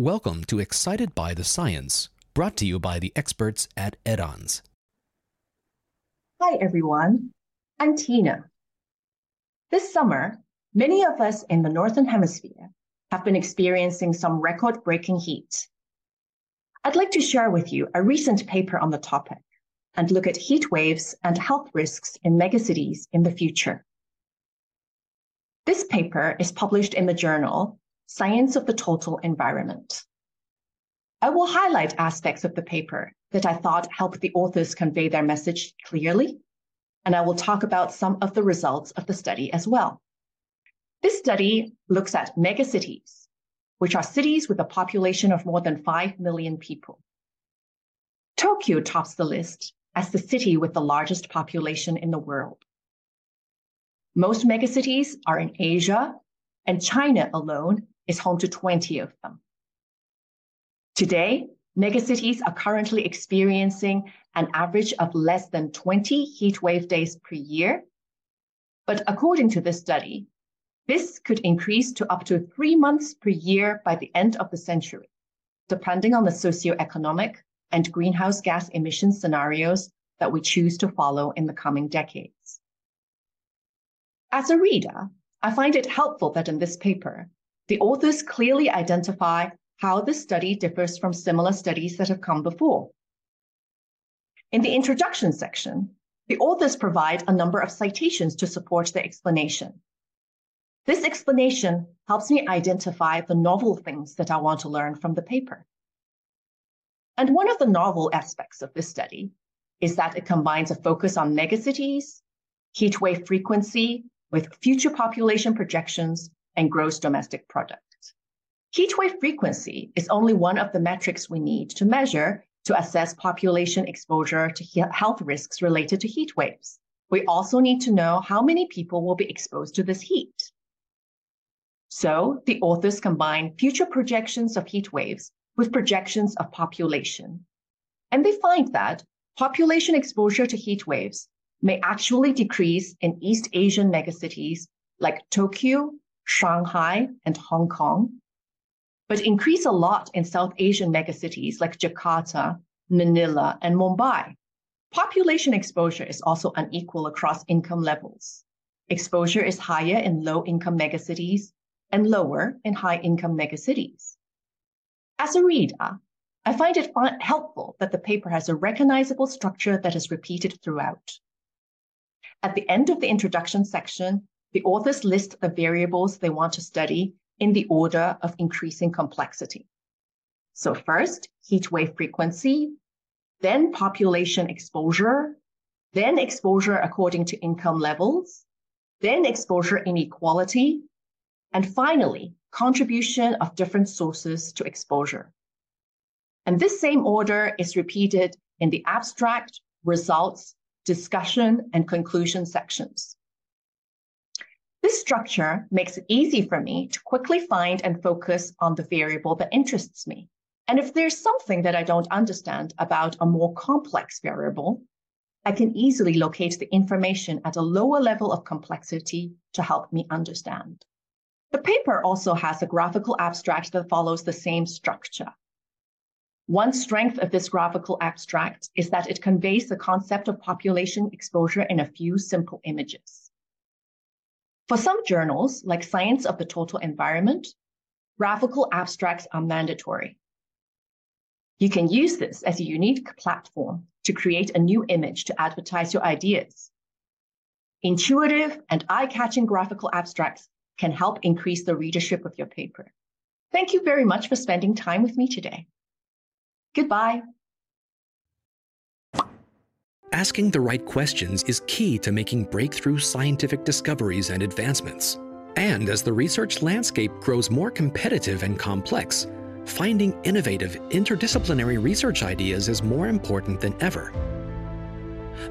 Welcome to Excited by the Science, brought to you by the experts at Edanz. Hi, everyone. I'm Tina. This summer, many of us in the Northern Hemisphere have been experiencing some record breaking heat. I'd like to share with you a recent paper on the topic and look at heat waves and health risks in megacities in the future. This paper is published in the journal Science of the Total Environment. I will highlight aspects of the paper that I thought helped the authors convey their message clearly, and I will talk about some of the results of the study as well. This study looks at megacities, which are cities with a population of more than 5 million people. Tokyo tops the list as the city with the largest population in the world. Most megacities are in Asia, and China alone is home to 20 of them. Today, megacities are currently experiencing an average of less than 20 heat wave days per year. But according to this study, this could increase to up to three months per year by the end of the century, depending on the socioeconomic and greenhouse gas emission scenarios that we choose to follow in the coming decades. As a reader, I find it helpful that in this paper, the authors clearly identify how this study differs from similar studies that have come before. In the introduction section, the authors provide a number of citations to support their explanation. This explanation helps me identify the novel things that I want to learn from the paper. And one of the novel aspects of this study is that it combines a focus on megacities, heat wave frequency with future population projections and gross domestic product. Heat wave frequency is only one of the metrics we need to measure to assess population exposure to health risks related to heat waves. We also need to know how many people will be exposed to this heat. So the authors combine future projections of heat waves with projections of population. And they find that population exposure to heat waves may actually decrease in East Asian megacities like Tokyo, Shanghai, and Hong Kong, but increase a lot in South Asian megacities like Jakarta, Manila, and Mumbai. Population exposure is also unequal across income levels. Exposure is higher in low income megacities and lower in high income megacities. As a reader, I find it helpful that the paper has a recognizable structure that is repeated throughout. At the end of the introduction section, the authors list the variables they want to study in the order of increasing complexity. So first, heat wave frequency, then population exposure, then exposure according to income levels, then exposure inequality, and finally, contribution of different sources to exposure. And this same order is repeated in the abstract, results, discussion, and conclusion sections. This structure makes it easy for me to quickly find and focus on the variable that interests me. And if there's something that I don't understand about a more complex variable, I can easily locate the information at a lower level of complexity to help me understand. The paper also has a graphical abstract that follows the same structure. One strength of this graphical abstract is that it conveys the concept of population exposure in a few simple images. For some journals, like Science of the Total Environment, graphical abstracts are mandatory. You can use this as a unique platform to create a new image to advertise your ideas. Intuitive and eye-catching graphical abstracts can help increase the readership of your paper. Thank you very much for spending time with me today. Goodbye. Asking the right questions is key to making breakthrough scientific discoveries and advancements. And as the research landscape grows more competitive and complex, finding innovative, interdisciplinary research ideas is more important than ever.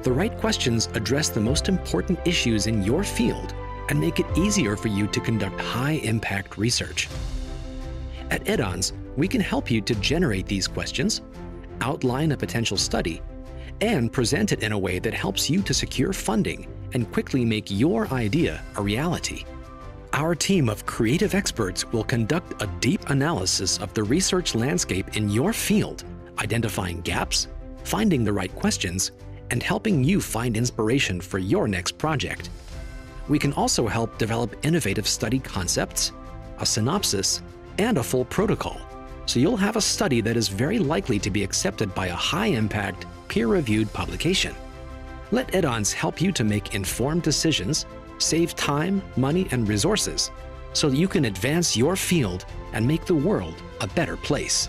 The right questions address the most important issues in your field and make it easier for you to conduct high impact research. At Edanz, we can help you to generate these questions, outline a potential study, and present it in a way that helps you to secure funding and quickly make your idea a reality. our team of creative experts will conduct a deep analysis of the research landscape in your field, identifying gaps, finding the right questions, and helping you find inspiration for your next project. We can also help develop innovative study concepts, a synopsis, and a full protocol, so you'll have a study that is very likely to be accepted by a high-impact, peer-reviewed publication. Let Edanz help you to make informed decisions, save time, money, and resources, so that you can advance your field and make the world a better place.